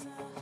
raise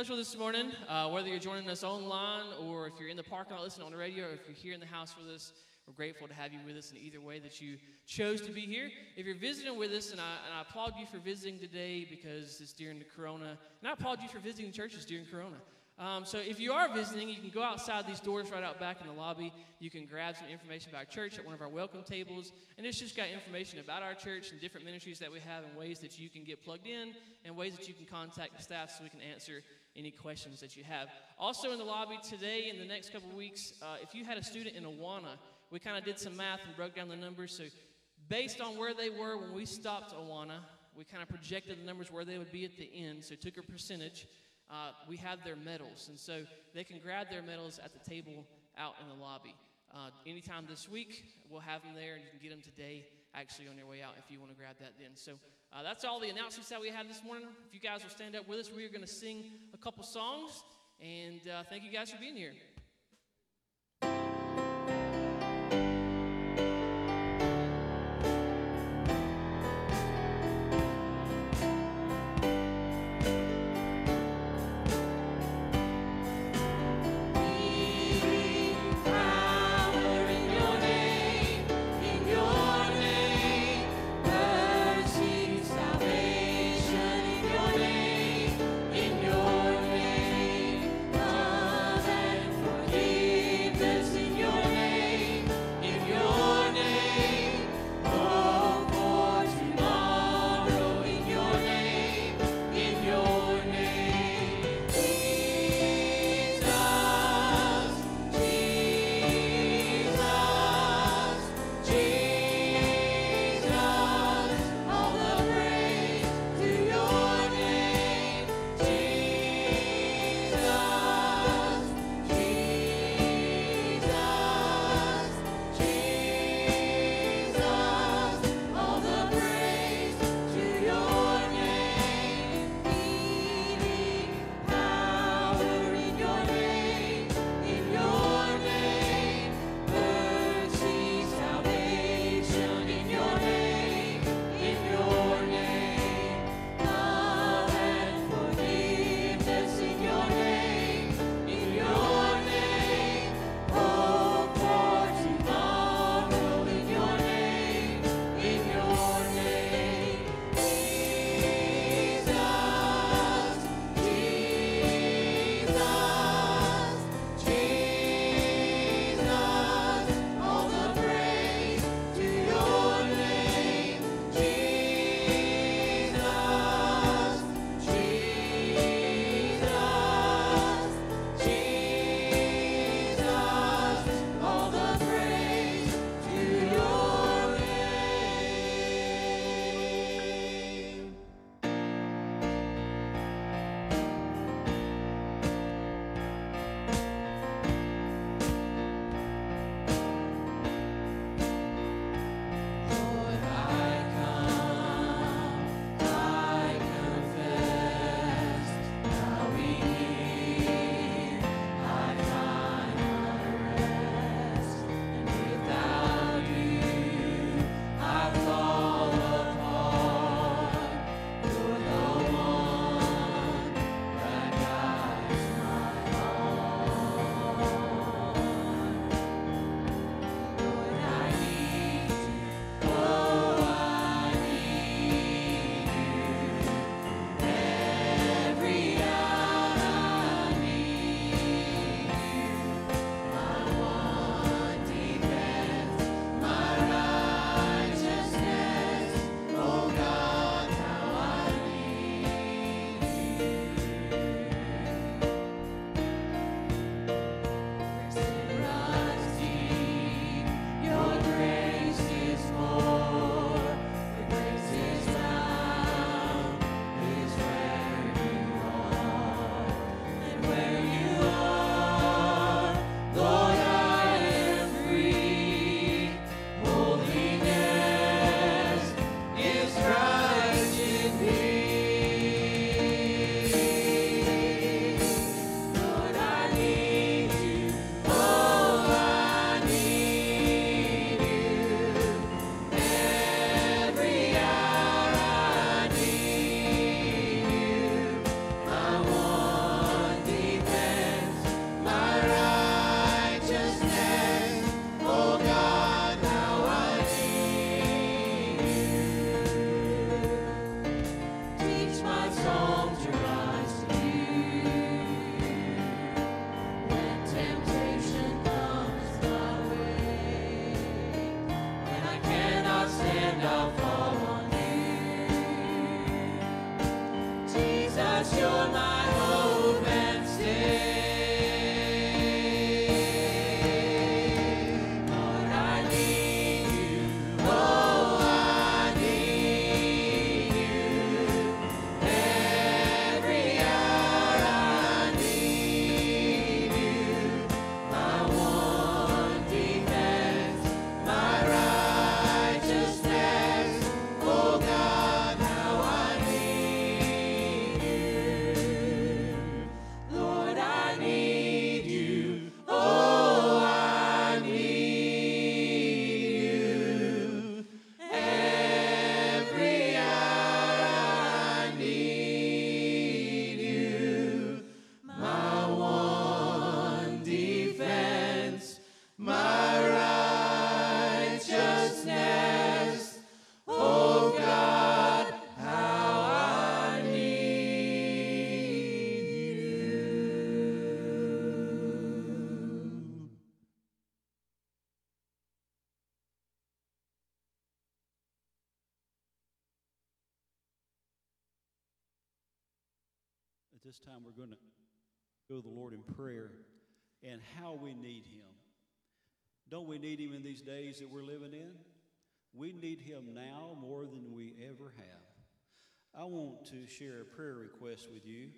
East this morning. Uh, whether you're joining us online or if you're in the parking lot listening on the radio or if you're here in the house with us, we're grateful to have you with us in either way that you chose to be here. If you're visiting with us, and I, and I applaud you for visiting today because it's during the Corona, and I applaud you for visiting churches during Corona. Um, so if you are visiting, you can go outside these doors right out back in the lobby. You can grab some information about church at one of our welcome tables. And it's just got information about our church and different ministries that we have and ways that you can get plugged in and ways that you can contact the staff so we can answer any questions that you have. Also in the lobby today in the next couple weeks, uh, if you had a student in Awana, we kind of did some math and broke down the numbers. So based on where they were when we stopped Awana, we kind of projected the numbers where they would be at the end. So took a percentage uh, we have their medals. And so they can grab their medals at the table out in the lobby. Uh, anytime this week, we'll have them there, and you can get them today, actually, on your way out if you want to grab that then. So uh, that's all the announcements that we have this morning. If you guys will stand up with us, we are going to sing a couple songs. And uh, thank you guys for being here. This time we're going to go to the Lord in prayer and how we need Him. Don't we need Him in these days that we're living in? We need Him now more than we ever have. I want to share a prayer request with you.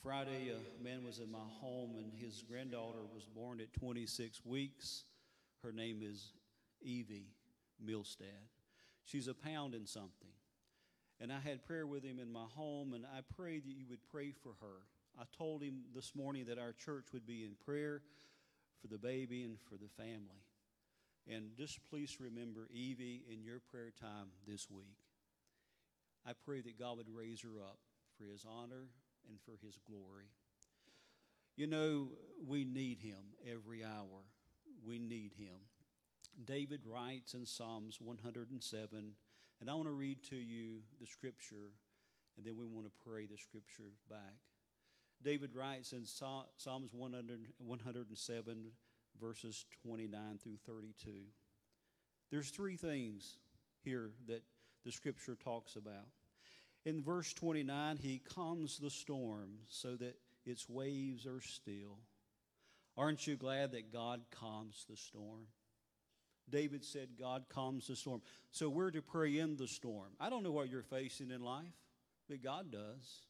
Friday, a man was in my home, and his granddaughter was born at 26 weeks. Her name is Evie Milstead. She's a pound and something. And I had prayer with him in my home, and I prayed that you would pray for her. I told him this morning that our church would be in prayer for the baby and for the family. And just please remember Evie in your prayer time this week. I pray that God would raise her up for his honor and for his glory. You know, we need him every hour. We need him. David writes in Psalms 107, and I want to read to you the scripture, and then we want to pray the scripture back. David writes in Psalms 100, 107, verses 29 through 32. There's three things here that the scripture talks about. In verse 29, he calms the storm so that its waves are still. Aren't you glad that God calms the storm? David said, God calms the storm. So we're to pray in the storm. I don't know what you're facing in life, but God does.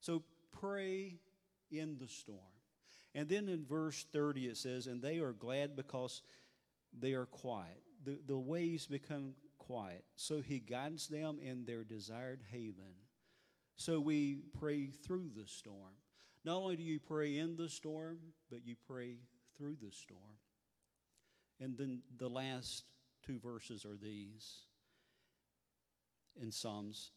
So pray in the storm. And then in verse 30 it says, And they are glad because they are quiet. The, the waves become quiet. So he guides them in their desired haven. So we pray through the storm. Not only do you pray in the storm, but you pray through the storm. And then the last two verses are these in Psalms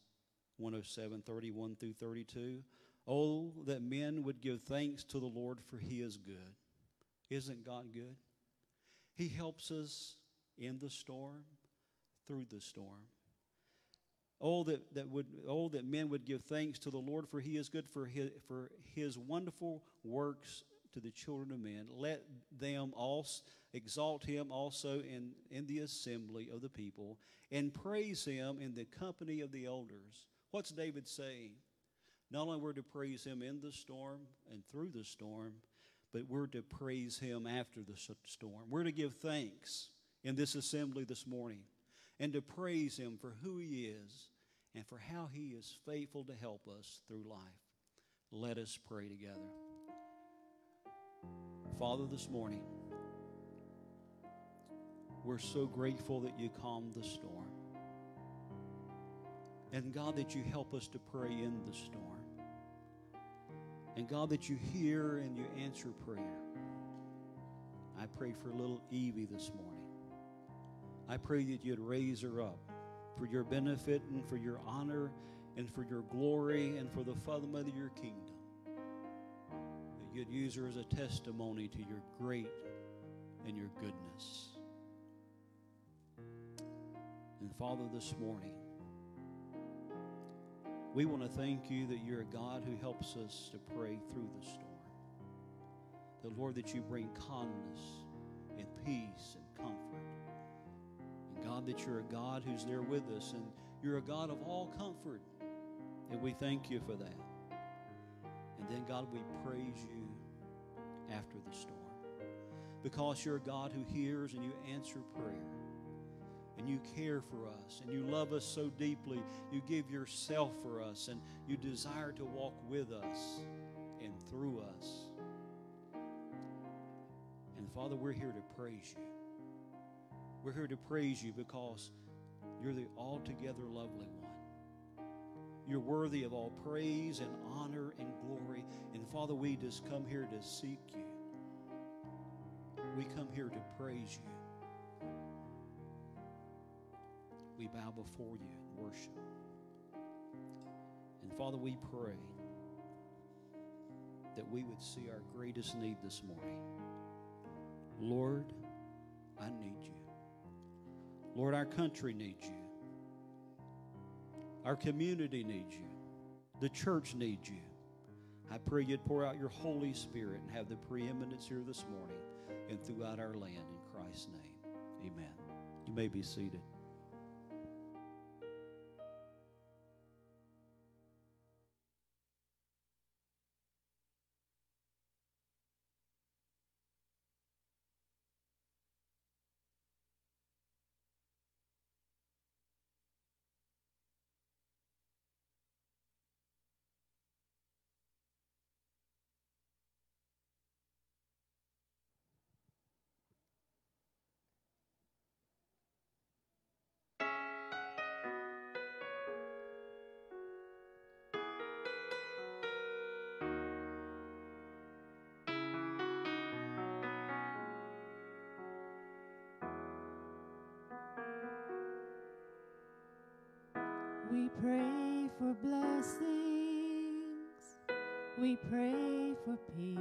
107, 31 through 32. Oh, that men would give thanks to the Lord, for he is good. Isn't God good? He helps us in the storm, through the storm. Oh, that, that would, oh, that men would give thanks to the Lord, for he is good, for his, for his wonderful works to the children of men. Let them also exalt him also in, in the assembly of the people, and praise him in the company of the elders. What's David saying? Not only we're to praise him in the storm and through the storm, but we're to praise him after the storm. We're to give thanks in this assembly this morning and to praise him for who he is and for how he is faithful to help us through life. Let us pray together. Father, this morning, we're so grateful that you calmed the storm. And God, that you help us to pray in the storm. And God, that you hear and you answer prayer. I pray for little Evie this morning. I pray that you'd raise her up for your benefit and for your honor and for your glory and for the fulfillment of your kingdom That you'd use her as a testimony to your great and your goodness. And Father, this morning, we want to thank you that you're a God who helps us to pray through the storm. The Lord, that you bring calmness and peace and comfort. And God, that you're a God who's there with us and you're a God of all comfort. And we thank you for that. And then, God, we praise you after the storm. Because you're a God who hears and you answer prayer. And you care for us and you love us so deeply. You give yourself for us and you desire to walk with us and through us. And Father, we're here to praise you. We're here to praise you because you're the altogether lovely one. You're worthy of all praise and honor and glory. And Father, we just come here to seek you. We come here to praise you. We bow before you and worship. And Father, we pray that we would see our greatest need this morning. Lord, I need you. Lord, our country needs you. Our community needs you. The church needs you. I pray you'd pour out your Holy Spirit and have the preeminence here this morning and throughout our land in Christ's name. Amen. You may be seated. Pray for blessings. We pray for peace.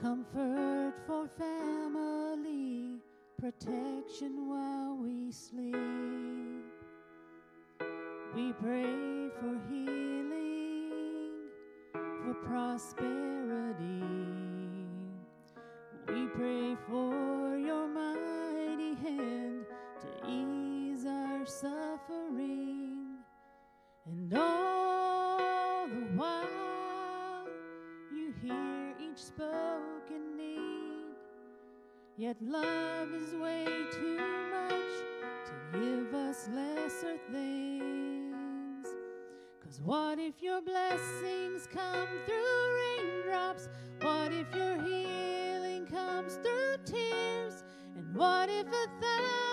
Comfort for family. Protection while we sleep. We pray for healing. For prosperity. Yet love is way too much to give us lesser things. Cause what if your blessings come through raindrops? What if your healing comes through tears? And what if a thousand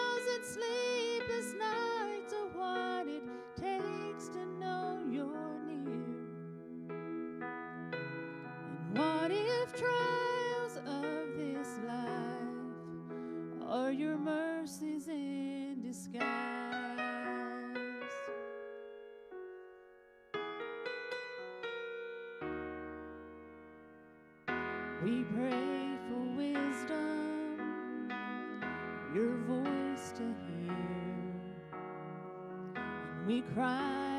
cry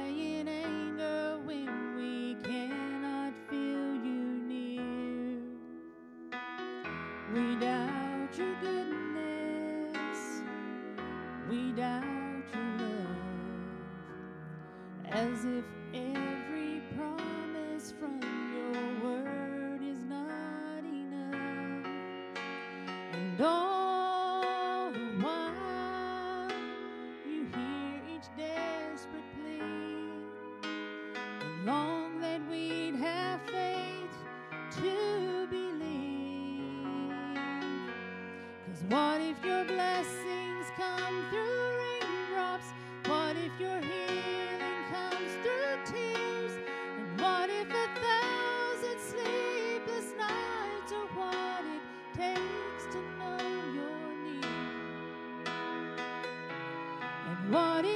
what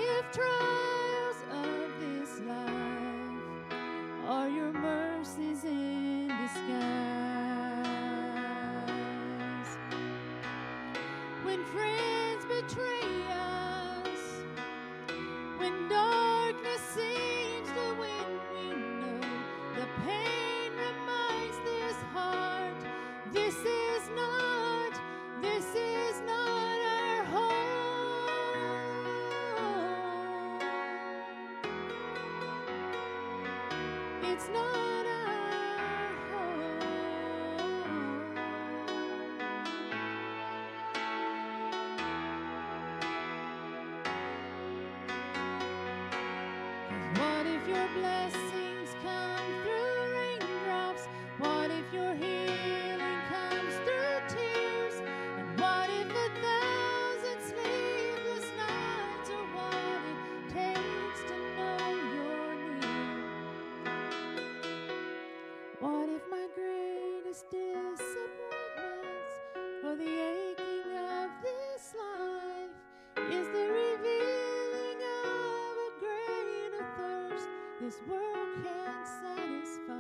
this world can't satisfy?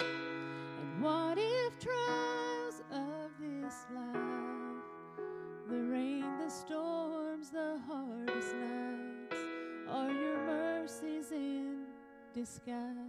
And what if trials of this life, the rain, the storms, the hardest nights, are your mercies in disguise?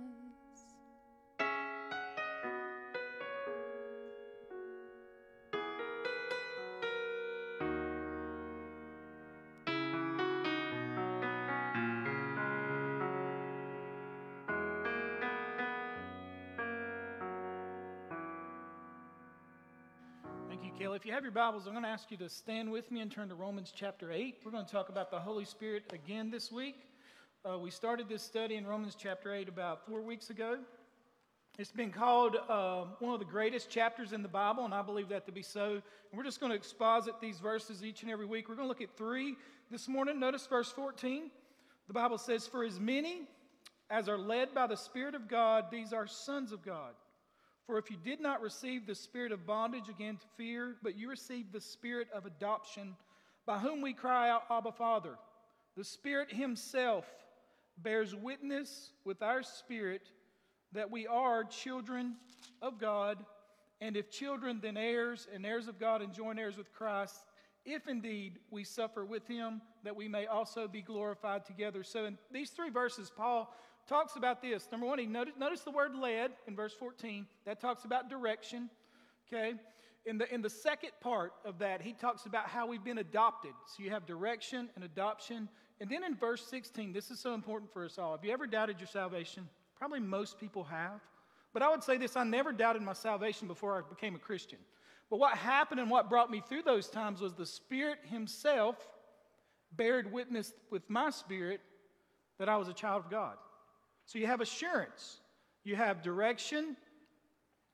Kayla. If you have your Bibles, I'm going to ask you to stand with me and turn to Romans chapter 8. We're going to talk about the Holy Spirit again this week. Uh, we started this study in Romans chapter 8 about four weeks ago. It's been called uh, one of the greatest chapters in the Bible, and I believe that to be so. And we're just going to exposit these verses each and every week. We're going to look at three this morning. Notice verse 14. The Bible says, For as many as are led by the Spirit of God, these are sons of God. For if you did not receive the spirit of bondage again to fear, but you received the spirit of adoption, by whom we cry out, Abba, Father. The Spirit Himself bears witness with our spirit that we are children of God, and if children, then heirs, and heirs of God, and joint heirs with Christ, if indeed we suffer with Him, that we may also be glorified together. So, in these three verses, Paul talks about this. Number one, he notice, notice the word led in verse 14. That talks about direction. Okay? In the, in the second part of that, he talks about how we've been adopted. So you have direction and adoption. And then in verse 16, this is so important for us all. Have you ever doubted your salvation? Probably most people have. But I would say this I never doubted my salvation before I became a Christian. But what happened and what brought me through those times was the Spirit Himself bared witness with my spirit that I was a child of God. So you have assurance, you have direction,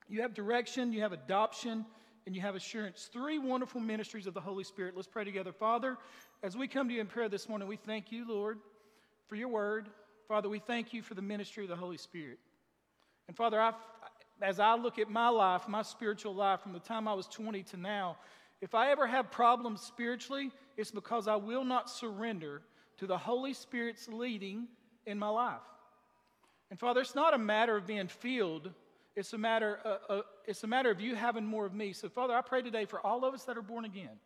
you have direction, you have adoption, and you have assurance. Three wonderful ministries of the Holy Spirit. Let's pray together. Father, as we come to you in prayer this morning, we thank you, Lord, for your word. Father, we thank you for the ministry of the Holy Spirit. And Father, I, as I look at my life, my spiritual life, from the time I was 20 to now, if I ever have problems spiritually, it's because I will not surrender to the Holy Spirit's leading in my life. And Father, it's not a matter of being filled. It's a matter, uh, uh, it's a matter of you having more of me. So, Father, I pray today for all of us that are born again,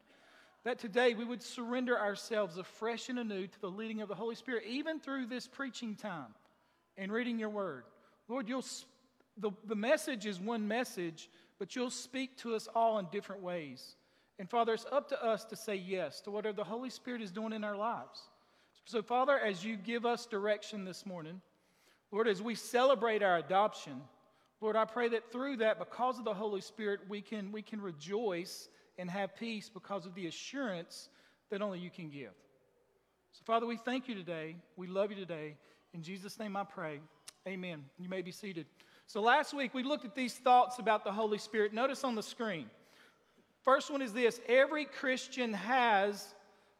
that today we would surrender ourselves afresh and anew to the leading of the Holy Spirit, even through this preaching time and reading your word. Lord, you'll, the, the message is one message, but you'll speak to us all in different ways. And Father, it's up to us to say yes to whatever the Holy Spirit is doing in our lives. So, Father, as you give us direction this morning, Lord, as we celebrate our adoption, Lord, I pray that through that, because of the Holy Spirit, we can, we can rejoice and have peace because of the assurance that only you can give. So, Father, we thank you today. We love you today. In Jesus' name I pray. Amen. You may be seated. So, last week we looked at these thoughts about the Holy Spirit. Notice on the screen. First one is this every Christian has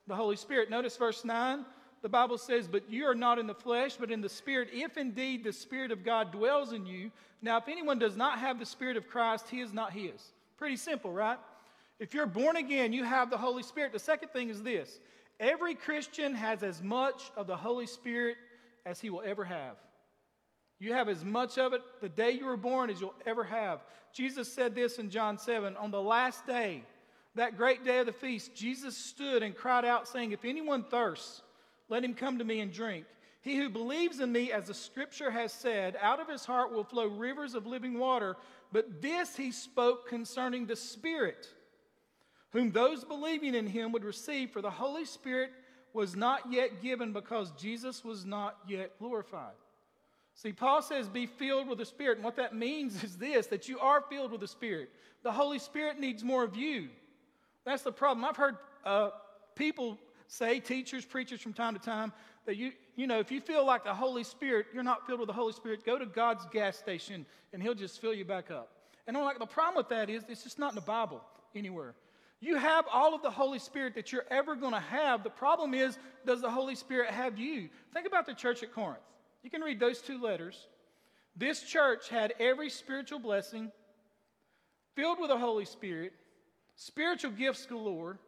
the Holy Spirit. Notice verse 9 the Bible says, But you are not in the flesh, but in the Spirit, if indeed the Spirit of God dwells in you. Now, if anyone does not have the Spirit of Christ, he is not his. Pretty simple, right? If you're born again, you have the Holy Spirit. The second thing is this every Christian has as much of the Holy Spirit as he will ever have. You have as much of it the day you were born as you'll ever have. Jesus said this in John 7 On the last day, that great day of the feast, Jesus stood and cried out, saying, If anyone thirsts, let him come to me and drink. He who believes in me, as the scripture has said, out of his heart will flow rivers of living water. But this he spoke concerning the Spirit, whom those believing in him would receive, for the Holy Spirit was not yet given because Jesus was not yet glorified. See, Paul says, be filled with the Spirit. And what that means is this that you are filled with the Spirit. The Holy Spirit needs more of you. That's the problem. I've heard uh, people say, teachers, preachers from time to time, that you, you know, if you feel like the Holy Spirit, you're not filled with the Holy Spirit, go to God's gas station and He'll just fill you back up. And I'm like, the problem with that is it's just not in the Bible anywhere. You have all of the Holy Spirit that you're ever going to have. The problem is, does the Holy Spirit have you? Think about the church at Corinth. You can read those two letters. This church had every spiritual blessing, filled with the Holy Spirit, spiritual gifts galore,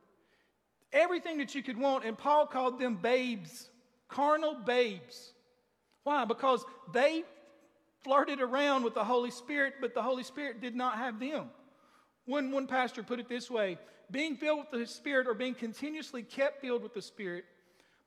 everything that you could want, and Paul called them babes, carnal babes. Why? Because they flirted around with the Holy Spirit, but the Holy Spirit did not have them. One, one pastor put it this way being filled with the Spirit or being continuously kept filled with the Spirit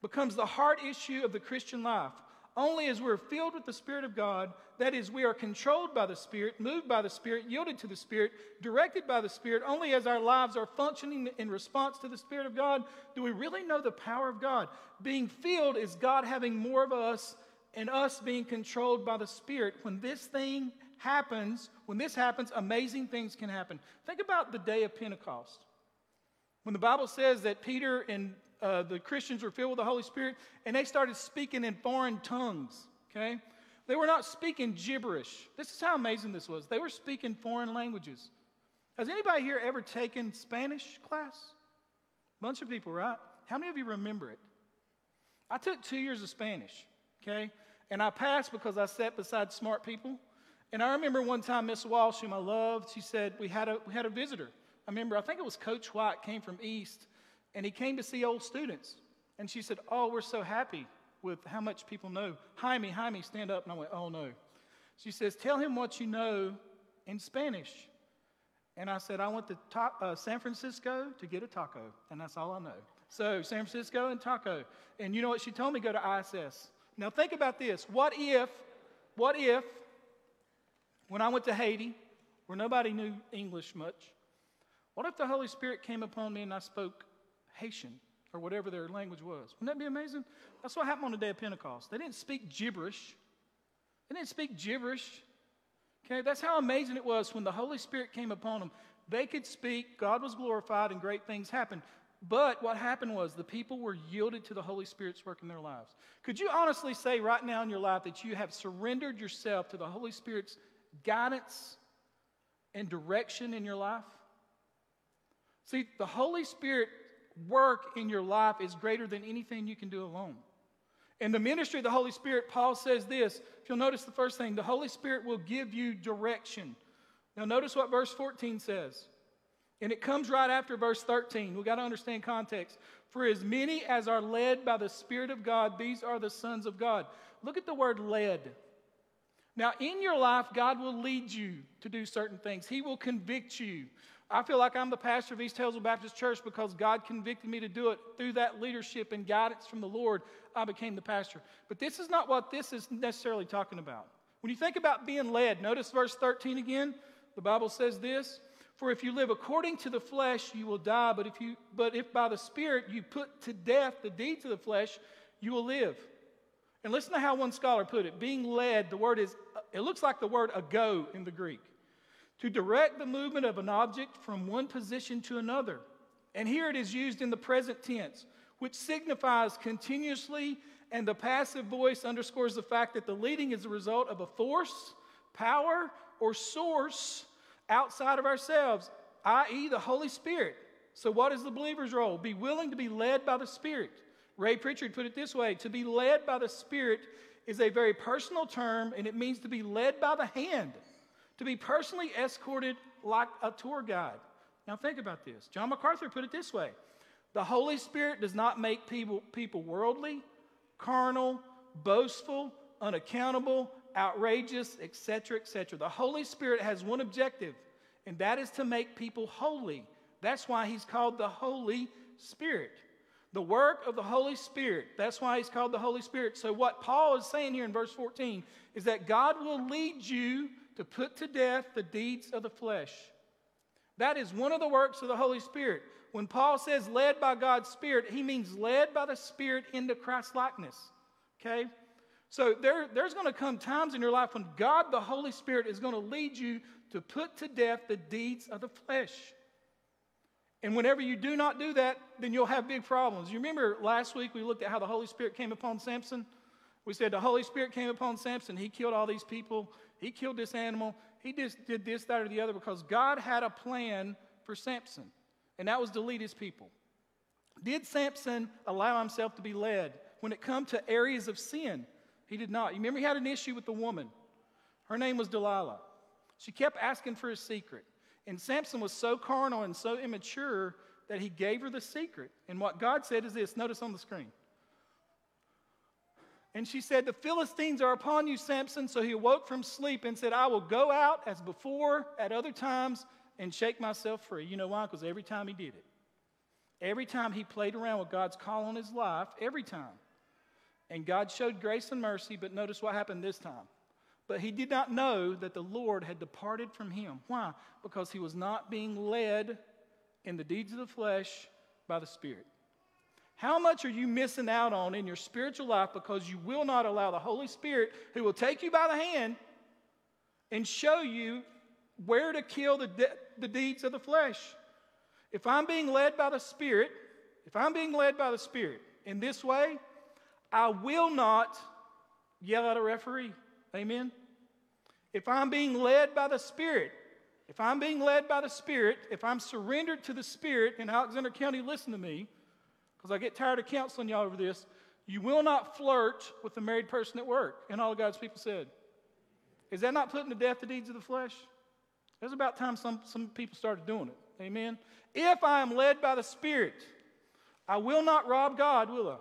becomes the heart issue of the Christian life. Only as we're filled with the Spirit of God, that is, we are controlled by the Spirit, moved by the Spirit, yielded to the Spirit, directed by the Spirit, only as our lives are functioning in response to the Spirit of God, do we really know the power of God. Being filled is God having more of us and us being controlled by the Spirit. When this thing happens, when this happens, amazing things can happen. Think about the day of Pentecost. When the Bible says that Peter and uh, the Christians were filled with the Holy Spirit and they started speaking in foreign tongues, okay? They were not speaking gibberish. This is how amazing this was. They were speaking foreign languages. Has anybody here ever taken Spanish class? Bunch of people, right? How many of you remember it? I took two years of Spanish, okay? And I passed because I sat beside smart people. And I remember one time Miss Walsh, whom I loved, she said we had a we had a visitor. I remember, I think it was Coach White came from East, and he came to see old students. And she said, Oh, we're so happy with how much people know. Jaime, Jaime, stand up. And I went, Oh, no. She says, Tell him what you know in Spanish. And I said, I went to ta- uh, San Francisco to get a taco, and that's all I know. So, San Francisco and taco. And you know what she told me? Go to ISS. Now, think about this. What if, what if, when I went to Haiti, where nobody knew English much, what if the Holy Spirit came upon me and I spoke Haitian or whatever their language was? Wouldn't that be amazing? That's what happened on the day of Pentecost. They didn't speak gibberish. They didn't speak gibberish. Okay, that's how amazing it was when the Holy Spirit came upon them. They could speak, God was glorified, and great things happened. But what happened was the people were yielded to the Holy Spirit's work in their lives. Could you honestly say right now in your life that you have surrendered yourself to the Holy Spirit's guidance and direction in your life? See, the Holy Spirit work in your life is greater than anything you can do alone. In the ministry of the Holy Spirit, Paul says this. If you'll notice the first thing, the Holy Spirit will give you direction. Now, notice what verse 14 says. And it comes right after verse 13. We've got to understand context. For as many as are led by the Spirit of God, these are the sons of God. Look at the word led. Now, in your life, God will lead you to do certain things, He will convict you. I feel like I'm the pastor of East Tazewell Baptist Church because God convicted me to do it through that leadership and guidance from the Lord. I became the pastor. But this is not what this is necessarily talking about. When you think about being led, notice verse 13 again. The Bible says this For if you live according to the flesh, you will die. But if, you, but if by the Spirit you put to death the deeds of the flesh, you will live. And listen to how one scholar put it being led, the word is, it looks like the word ago in the Greek to direct the movement of an object from one position to another. And here it is used in the present tense, which signifies continuously, and the passive voice underscores the fact that the leading is the result of a force, power, or source outside of ourselves, i.e., the Holy Spirit. So, what is the believer's role? Be willing to be led by the Spirit. Ray Pritchard put it this way to be led by the Spirit is a very personal term, and it means to be led by the hand to be personally escorted like a tour guide. Now, think about this. John MacArthur put it this way The Holy Spirit does not make people, people worldly, carnal, boastful, unaccountable, outrageous, etc., etc. The Holy Spirit has one objective, and that is to make people holy. That's why he's called the Holy Spirit. The work of the Holy Spirit. That's why he's called the Holy Spirit. So, what Paul is saying here in verse 14 is that God will lead you to put to death the deeds of the flesh. That is one of the works of the Holy Spirit. When Paul says led by God's Spirit, he means led by the Spirit into Christ likeness. Okay? So there, there's going to come times in your life when God, the Holy Spirit, is going to lead you to put to death the deeds of the flesh. And whenever you do not do that, then you'll have big problems. You remember last week we looked at how the Holy Spirit came upon Samson? We said the Holy Spirit came upon Samson, he killed all these people, he killed this animal. He just did this, that, or the other because God had a plan for Samson, and that was to lead his people. Did Samson allow himself to be led when it come to areas of sin? He did not. You remember he had an issue with the woman. Her name was Delilah. She kept asking for a secret. And Samson was so carnal and so immature that he gave her the secret. And what God said is this notice on the screen. And she said, The Philistines are upon you, Samson. So he awoke from sleep and said, I will go out as before at other times and shake myself free. You know why? Because every time he did it, every time he played around with God's call on his life, every time. And God showed grace and mercy, but notice what happened this time. But he did not know that the Lord had departed from him. Why? Because he was not being led in the deeds of the flesh by the Spirit. How much are you missing out on in your spiritual life because you will not allow the Holy Spirit, who will take you by the hand and show you where to kill the, de- the deeds of the flesh? If I'm being led by the Spirit, if I'm being led by the Spirit in this way, I will not yell at a referee. Amen? If I'm being led by the Spirit, if I'm being led by the Spirit, if I'm surrendered to the Spirit in Alexander County, listen to me because I get tired of counseling y'all over this. You will not flirt with the married person at work. And all God's people said, Is that not putting to death the deeds of the flesh? It was about time some, some people started doing it. Amen. If I am led by the Spirit, I will not rob God, will I?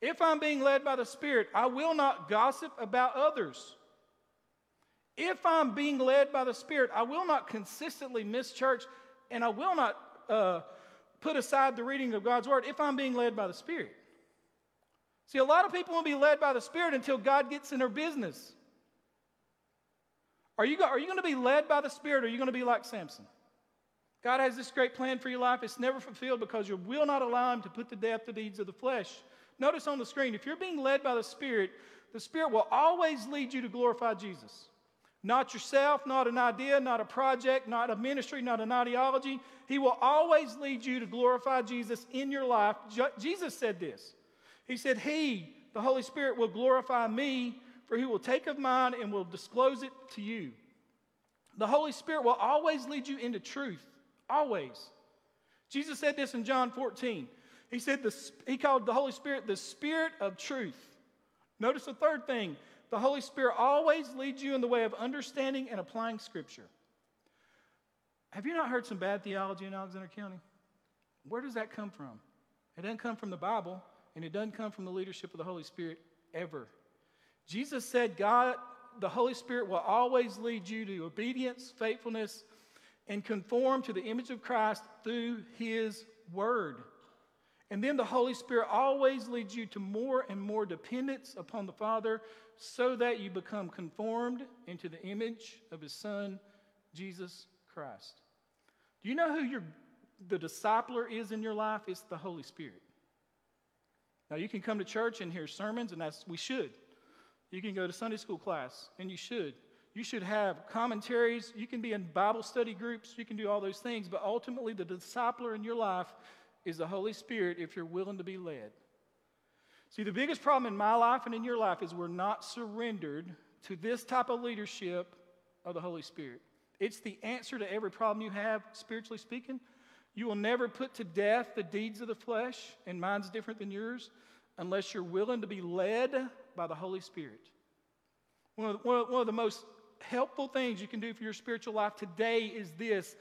If I'm being led by the Spirit, I will not gossip about others. If I'm being led by the Spirit, I will not consistently miss church and I will not uh, put aside the reading of God's Word if I'm being led by the Spirit. See, a lot of people won't be led by the Spirit until God gets in their business. Are you, are you going to be led by the Spirit or are you going to be like Samson? God has this great plan for your life. It's never fulfilled because you will not allow Him to put to death the deeds of the flesh. Notice on the screen, if you're being led by the Spirit, the Spirit will always lead you to glorify Jesus. Not yourself, not an idea, not a project, not a ministry, not an ideology. He will always lead you to glorify Jesus in your life. Jesus said this. He said, He, the Holy Spirit, will glorify me, for He will take of mine and will disclose it to you. The Holy Spirit will always lead you into truth. Always. Jesus said this in John 14. He said the, he called the Holy Spirit the Spirit of truth. Notice the third thing the Holy Spirit always leads you in the way of understanding and applying Scripture. Have you not heard some bad theology in Alexander County? Where does that come from? It doesn't come from the Bible, and it doesn't come from the leadership of the Holy Spirit ever. Jesus said, God, the Holy Spirit will always lead you to obedience, faithfulness, and conform to the image of Christ through His Word. And then the Holy Spirit always leads you to more and more dependence upon the Father so that you become conformed into the image of His Son, Jesus Christ. Do you know who your, the discipler is in your life? It's the Holy Spirit. Now, you can come to church and hear sermons, and that's, we should. You can go to Sunday school class, and you should. You should have commentaries. You can be in Bible study groups. You can do all those things. But ultimately, the discipler in your life is the Holy Spirit if you're willing to be led. See, the biggest problem in my life and in your life is we're not surrendered to this type of leadership of the Holy Spirit. It's the answer to every problem you have, spiritually speaking. You will never put to death the deeds of the flesh, and mine's different than yours, unless you're willing to be led by the Holy Spirit. One of, one of, one of the most helpful things you can do for your spiritual life today is this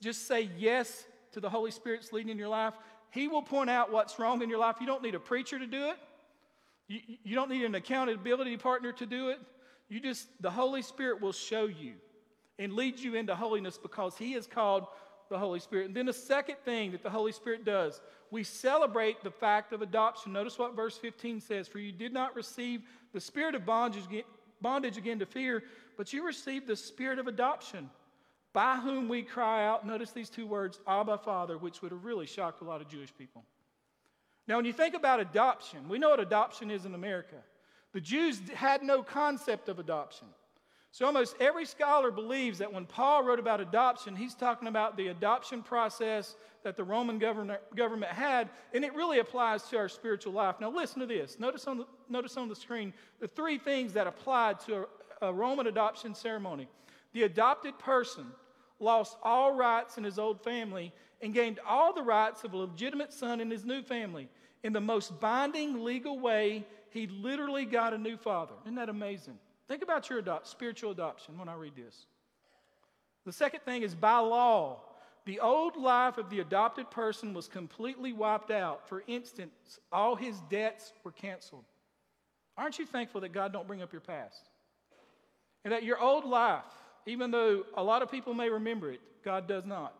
just say yes to the Holy Spirit's leading in your life. He will point out what's wrong in your life. You don't need a preacher to do it, you, you don't need an accountability partner to do it. You just, the Holy Spirit will show you and lead you into holiness because He is called the Holy Spirit. And then the second thing that the Holy Spirit does, we celebrate the fact of adoption. Notice what verse 15 says For you did not receive the spirit of bondage, bondage again to fear, but you received the spirit of adoption, by whom we cry out. Notice these two words, Abba, Father, which would have really shocked a lot of Jewish people. Now, when you think about adoption, we know what adoption is in America. The Jews had no concept of adoption. So, almost every scholar believes that when Paul wrote about adoption, he's talking about the adoption process that the Roman government, had, and it really applies to our spiritual life. Now, listen to this. Notice on the, notice on the screen the three things that applied to a, a Roman adoption ceremony. The adopted person lost all rights in his old family and gained all the rights of a legitimate son in his new family. In the most binding legal way, he literally got a new father. Isn't that amazing? Think about your spiritual adoption when I read this. The second thing is by law. The old life of the adopted person was completely wiped out. For instance, all his debts were canceled. Aren't you thankful that God don't bring up your past? And that your old life, even though a lot of people may remember it, God does not.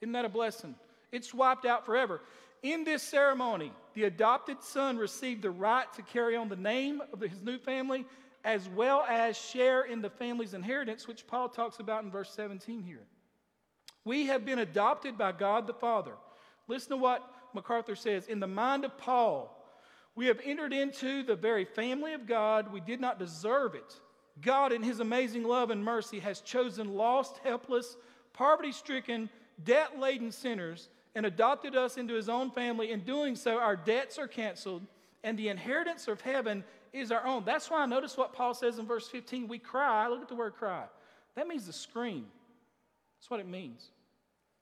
Isn't that a blessing? It's wiped out forever. In this ceremony, the adopted son received the right to carry on the name of his new family as well as share in the family's inheritance, which Paul talks about in verse 17 here. We have been adopted by God the Father. Listen to what MacArthur says. In the mind of Paul, we have entered into the very family of God. We did not deserve it. God, in His amazing love and mercy, has chosen lost, helpless, poverty stricken, debt laden sinners and adopted us into His own family. In doing so, our debts are canceled, and the inheritance of heaven is our own. That's why I notice what Paul says in verse 15. We cry. Look at the word cry. That means to scream. That's what it means.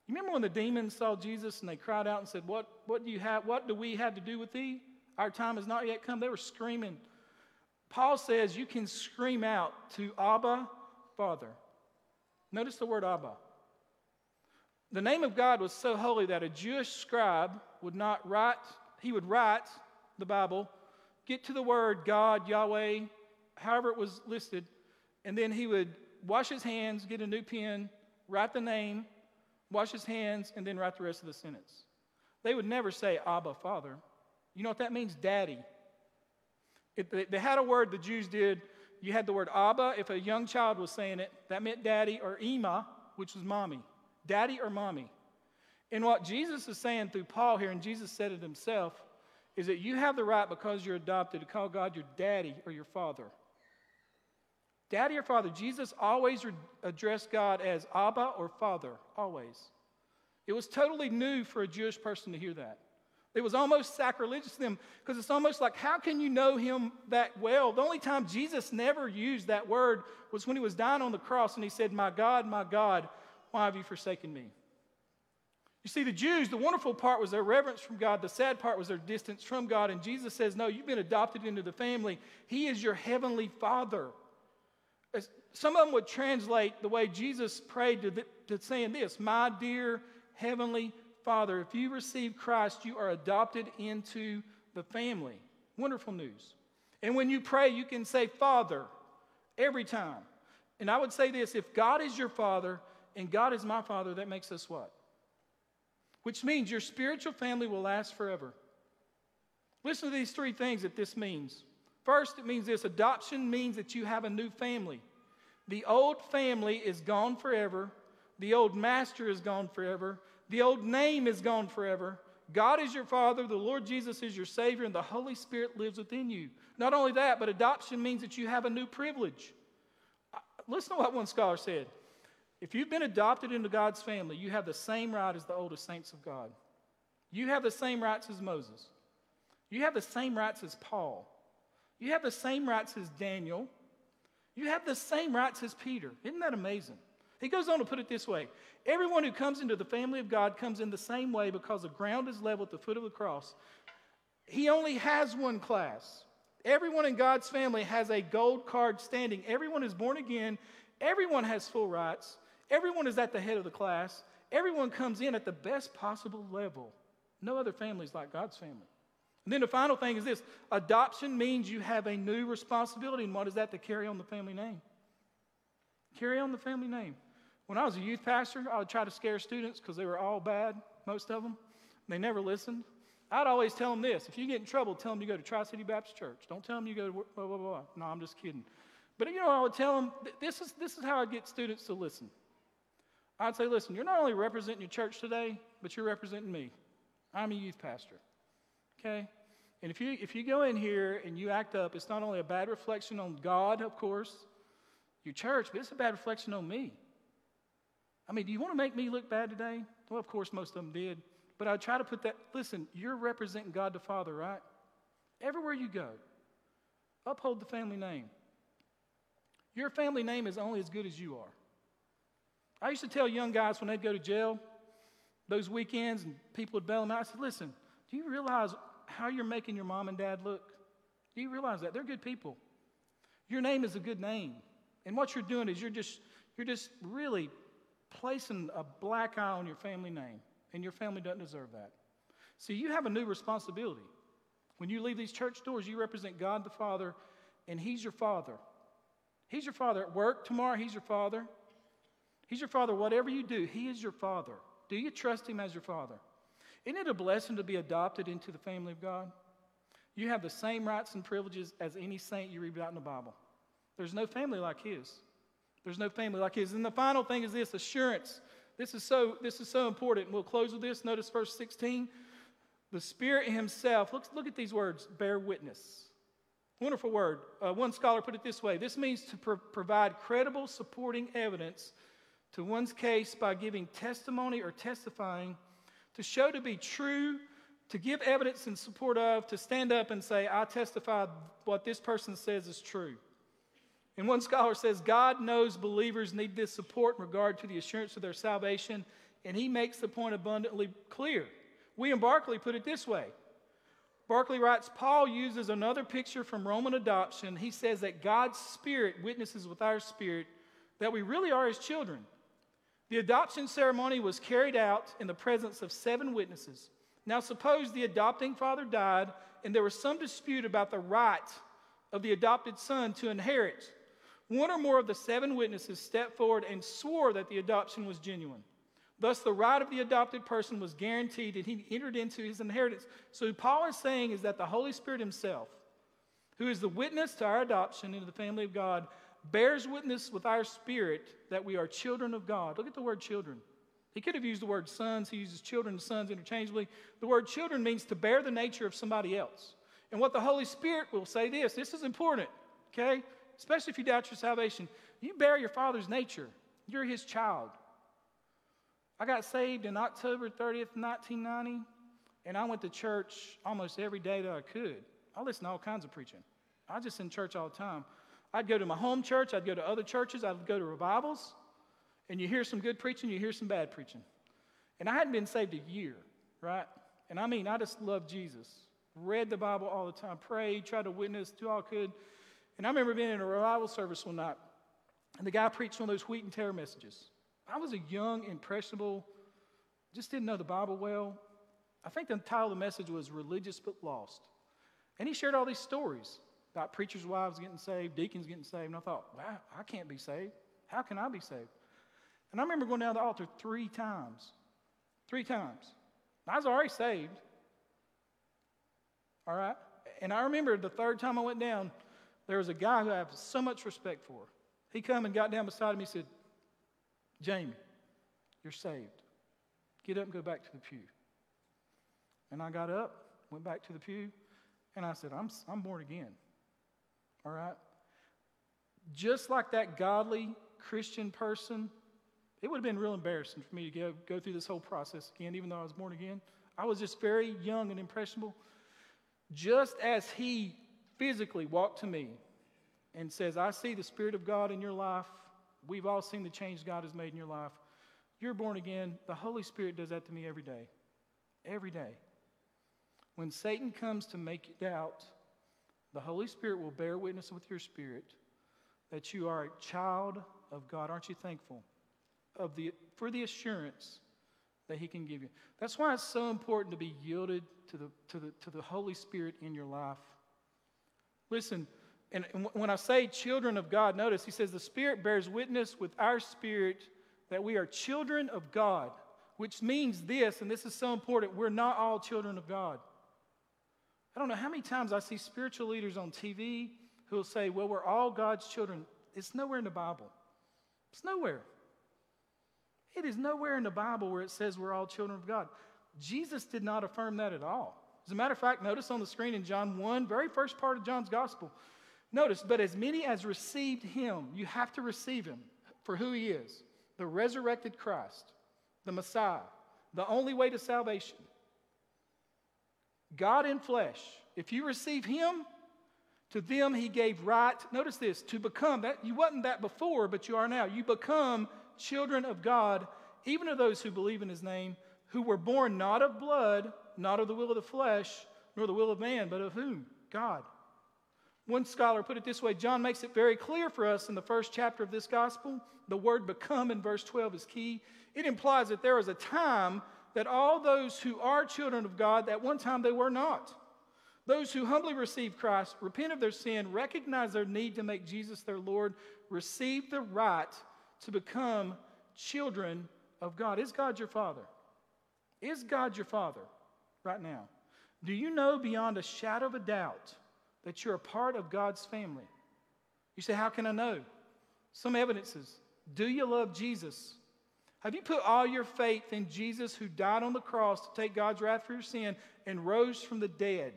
You remember when the demons saw Jesus and they cried out and said, What, what do you have? What do we have to do with thee? Our time has not yet come. They were screaming. Paul says you can scream out to Abba, Father. Notice the word Abba. The name of God was so holy that a Jewish scribe would not write, he would write the Bible get to the word God, Yahweh, however it was listed, and then he would wash his hands, get a new pen, write the name, wash his hands, and then write the rest of the sentence. They would never say Abba, Father. You know what that means? Daddy. It, they had a word the Jews did. You had the word Abba. If a young child was saying it, that meant daddy, or Ema, which was mommy. Daddy or mommy. And what Jesus is saying through Paul here, and Jesus said it himself, is that you have the right because you're adopted to call God your daddy or your father. Daddy or father. Jesus always addressed God as Abba or Father, always. It was totally new for a Jewish person to hear that. It was almost sacrilegious to them because it's almost like, how can you know him that well? The only time Jesus never used that word was when he was dying on the cross and he said, My God, my God, why have you forsaken me? You see, the Jews, the wonderful part was their reverence from God. The sad part was their distance from God. And Jesus says, No, you've been adopted into the family. He is your heavenly Father. Some of them would translate the way Jesus prayed to, the, to saying this My dear heavenly Father. If you receive Christ, you are adopted into the family. Wonderful news. And when you pray, you can say, Father, every time. And I would say this if God is your Father and God is my Father, that makes us what? Which means your spiritual family will last forever. Listen to these three things that this means. First, it means this adoption means that you have a new family. The old family is gone forever, the old master is gone forever, the old name is gone forever. God is your Father, the Lord Jesus is your Savior, and the Holy Spirit lives within you. Not only that, but adoption means that you have a new privilege. Listen to what one scholar said. If you've been adopted into God's family, you have the same right as the oldest saints of God. You have the same rights as Moses. You have the same rights as Paul. You have the same rights as Daniel. You have the same rights as Peter. Isn't that amazing? He goes on to put it this way Everyone who comes into the family of God comes in the same way because the ground is level at the foot of the cross. He only has one class. Everyone in God's family has a gold card standing. Everyone is born again. Everyone has full rights. Everyone is at the head of the class. Everyone comes in at the best possible level. No other family is like God's family. And then the final thing is this adoption means you have a new responsibility. And what is that? To carry on the family name. Carry on the family name. When I was a youth pastor, I would try to scare students because they were all bad, most of them. They never listened. I'd always tell them this if you get in trouble, tell them you go to Tri City Baptist Church. Don't tell them you go to blah, blah, blah. No, I'm just kidding. But you know, I would tell them this is, this is how I get students to listen. I'd say, listen, you're not only representing your church today, but you're representing me. I'm a youth pastor. Okay? And if you, if you go in here and you act up, it's not only a bad reflection on God, of course, your church, but it's a bad reflection on me. I mean, do you want to make me look bad today? Well, of course, most of them did. But I try to put that, listen, you're representing God the Father, right? Everywhere you go, uphold the family name. Your family name is only as good as you are. I used to tell young guys when they'd go to jail, those weekends, and people would bail them out, I said, listen, do you realize how you're making your mom and dad look? Do you realize that? They're good people. Your name is a good name. And what you're doing is you're just, you're just really placing a black eye on your family name, and your family doesn't deserve that. See, you have a new responsibility. When you leave these church doors, you represent God the Father, and He's your Father. He's your Father at work tomorrow, He's your Father. He's your Father, whatever you do, He is your Father. Do you trust Him as your Father? Isn't it a blessing to be adopted into the family of God? You have the same rights and privileges as any saint you read about in the Bible. There's no family like His. There's no family like his. And the final thing is this assurance. This is so, this is so important. We'll close with this. Notice verse 16. The Spirit Himself, look, look at these words bear witness. Wonderful word. Uh, one scholar put it this way this means to pro- provide credible supporting evidence to one's case by giving testimony or testifying, to show to be true, to give evidence in support of, to stand up and say, I testify what this person says is true. And one scholar says God knows believers need this support in regard to the assurance of their salvation, and he makes the point abundantly clear. William Barclay put it this way Barclay writes Paul uses another picture from Roman adoption. He says that God's Spirit witnesses with our spirit that we really are his children. The adoption ceremony was carried out in the presence of seven witnesses. Now, suppose the adopting father died and there was some dispute about the right of the adopted son to inherit. One or more of the seven witnesses stepped forward and swore that the adoption was genuine. Thus, the right of the adopted person was guaranteed and he entered into his inheritance. So, Paul is saying is that the Holy Spirit himself, who is the witness to our adoption into the family of God, bears witness with our spirit that we are children of God. Look at the word children. He could have used the word sons. He uses children and sons interchangeably. The word children means to bear the nature of somebody else. And what the Holy Spirit will say this this is important, okay? Especially if you doubt your salvation. You bear your father's nature, you're his child. I got saved in October 30th, 1990, and I went to church almost every day that I could. I listened to all kinds of preaching. I just in church all the time. I'd go to my home church, I'd go to other churches, I'd go to revivals, and you hear some good preaching, you hear some bad preaching. And I hadn't been saved a year, right? And I mean, I just loved Jesus. Read the Bible all the time, prayed, tried to witness, do all I could. And I remember being in a revival service one night, and the guy preached one of those wheat and tear messages. I was a young, impressionable, just didn't know the Bible well. I think the title of the message was Religious but Lost. And he shared all these stories about preachers' wives getting saved, deacons getting saved. And I thought, wow, I can't be saved. How can I be saved? And I remember going down the altar three times. Three times. I was already saved. All right? And I remember the third time I went down, there was a guy who I have so much respect for. He come and got down beside me and said, Jamie, you're saved. Get up and go back to the pew. And I got up, went back to the pew, and I said, I'm, I'm born again. All right? Just like that godly Christian person, it would have been real embarrassing for me to go, go through this whole process again, even though I was born again. I was just very young and impressionable. Just as he physically walked to me and says, I see the Spirit of God in your life. We've all seen the change God has made in your life. You're born again. The Holy Spirit does that to me every day. Every day. When Satan comes to make you doubt, the Holy Spirit will bear witness with your spirit that you are a child of God. Aren't you thankful of the, for the assurance that He can give you? That's why it's so important to be yielded to the, to the, to the Holy Spirit in your life. Listen, and when I say children of God, notice He says the Spirit bears witness with our spirit that we are children of God, which means this, and this is so important we're not all children of God. I don't know how many times I see spiritual leaders on TV who will say, Well, we're all God's children. It's nowhere in the Bible. It's nowhere. It is nowhere in the Bible where it says we're all children of God. Jesus did not affirm that at all. As a matter of fact, notice on the screen in John 1, very first part of John's gospel, notice, but as many as received him, you have to receive him for who he is the resurrected Christ, the Messiah, the only way to salvation. God in flesh. If you receive him, to them he gave right, notice this, to become that you wasn't that before, but you are now. You become children of God, even of those who believe in his name, who were born not of blood, not of the will of the flesh, nor the will of man, but of whom? God. One scholar put it this way John makes it very clear for us in the first chapter of this gospel. The word become in verse 12 is key. It implies that there was a time that all those who are children of God, at one time they were not. Those who humbly receive Christ, repent of their sin, recognize their need to make Jesus their Lord, receive the right to become children of God. Is God your Father? Is God your Father right now? Do you know beyond a shadow of a doubt that you're a part of God's family? You say, How can I know? Some evidences. Do you love Jesus? Have you put all your faith in Jesus who died on the cross to take God's wrath for your sin and rose from the dead?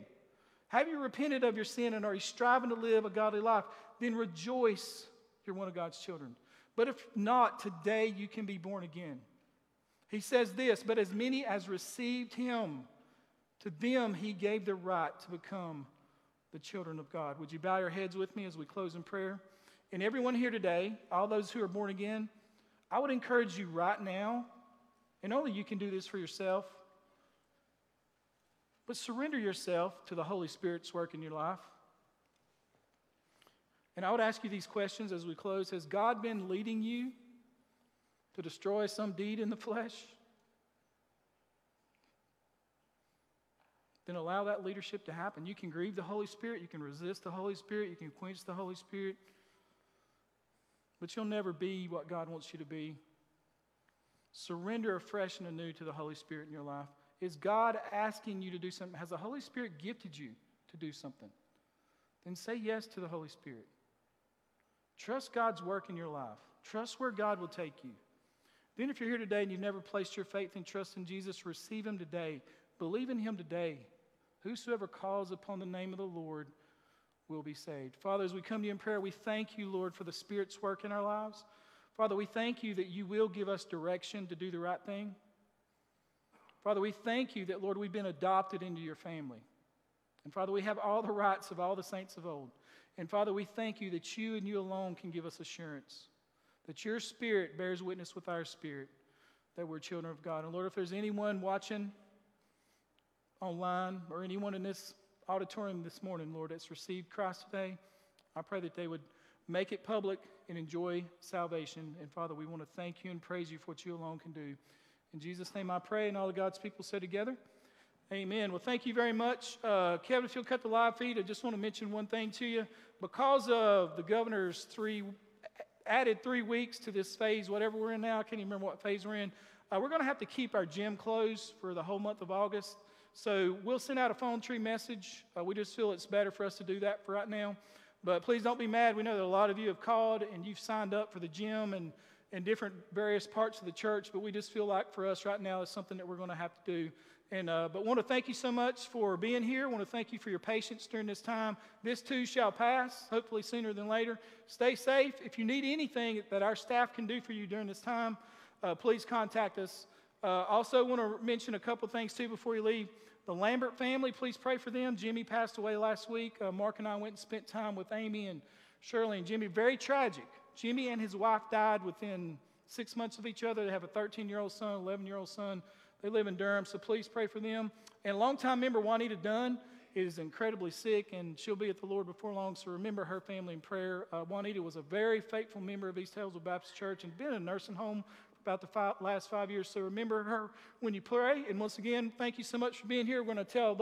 Have you repented of your sin and are you striving to live a godly life? Then rejoice, you're one of God's children. But if not, today you can be born again. He says this, but as many as received him, to them he gave the right to become the children of God. Would you bow your heads with me as we close in prayer? And everyone here today, all those who are born again, I would encourage you right now, and only you can do this for yourself, but surrender yourself to the Holy Spirit's work in your life. And I would ask you these questions as we close Has God been leading you to destroy some deed in the flesh? Then allow that leadership to happen. You can grieve the Holy Spirit, you can resist the Holy Spirit, you can quench the Holy Spirit, but you'll never be what God wants you to be. Surrender afresh and anew to the Holy Spirit in your life. Is God asking you to do something? Has the Holy Spirit gifted you to do something? Then say yes to the Holy Spirit. Trust God's work in your life. Trust where God will take you. Then, if you're here today and you've never placed your faith and trust in Jesus, receive Him today. Believe in Him today. Whosoever calls upon the name of the Lord will be saved. Father, as we come to you in prayer, we thank you, Lord, for the Spirit's work in our lives. Father, we thank you that you will give us direction to do the right thing. Father, we thank you that, Lord, we've been adopted into your family. And Father, we have all the rights of all the saints of old. And Father, we thank you that you and you alone can give us assurance, that your spirit bears witness with our spirit that we're children of God. And Lord, if there's anyone watching online or anyone in this auditorium this morning, Lord, that's received Christ today, I pray that they would make it public and enjoy salvation. And Father, we want to thank you and praise you for what you alone can do. In Jesus' name I pray, and all of God's people say together, Amen. Well, thank you very much. Uh, Kevin, if you'll cut the live feed, I just want to mention one thing to you. Because of the governor's three added three weeks to this phase, whatever we're in now, I can't even remember what phase we're in, uh, we're going to have to keep our gym closed for the whole month of August. So we'll send out a phone tree message. Uh, we just feel it's better for us to do that for right now. But please don't be mad. We know that a lot of you have called and you've signed up for the gym and, and different various parts of the church, but we just feel like for us right now it's something that we're going to have to do. And, uh, but want to thank you so much for being here. want to thank you for your patience during this time. This too shall pass, hopefully sooner than later. Stay safe. If you need anything that our staff can do for you during this time, uh, please contact us. Uh, also, want to mention a couple things too before you leave. The Lambert family, please pray for them. Jimmy passed away last week. Uh, Mark and I went and spent time with Amy and Shirley and Jimmy. Very tragic. Jimmy and his wife died within six months of each other. They have a 13 year old son, 11 year old son. They live in Durham, so please pray for them. And longtime member Juanita Dunn is incredibly sick, and she'll be at the Lord before long, so remember her family in prayer. Uh, Juanita was a very faithful member of East Taylorsville Baptist Church and been in a nursing home about the five, last five years, so remember her when you pray. And once again, thank you so much for being here. We're going to tell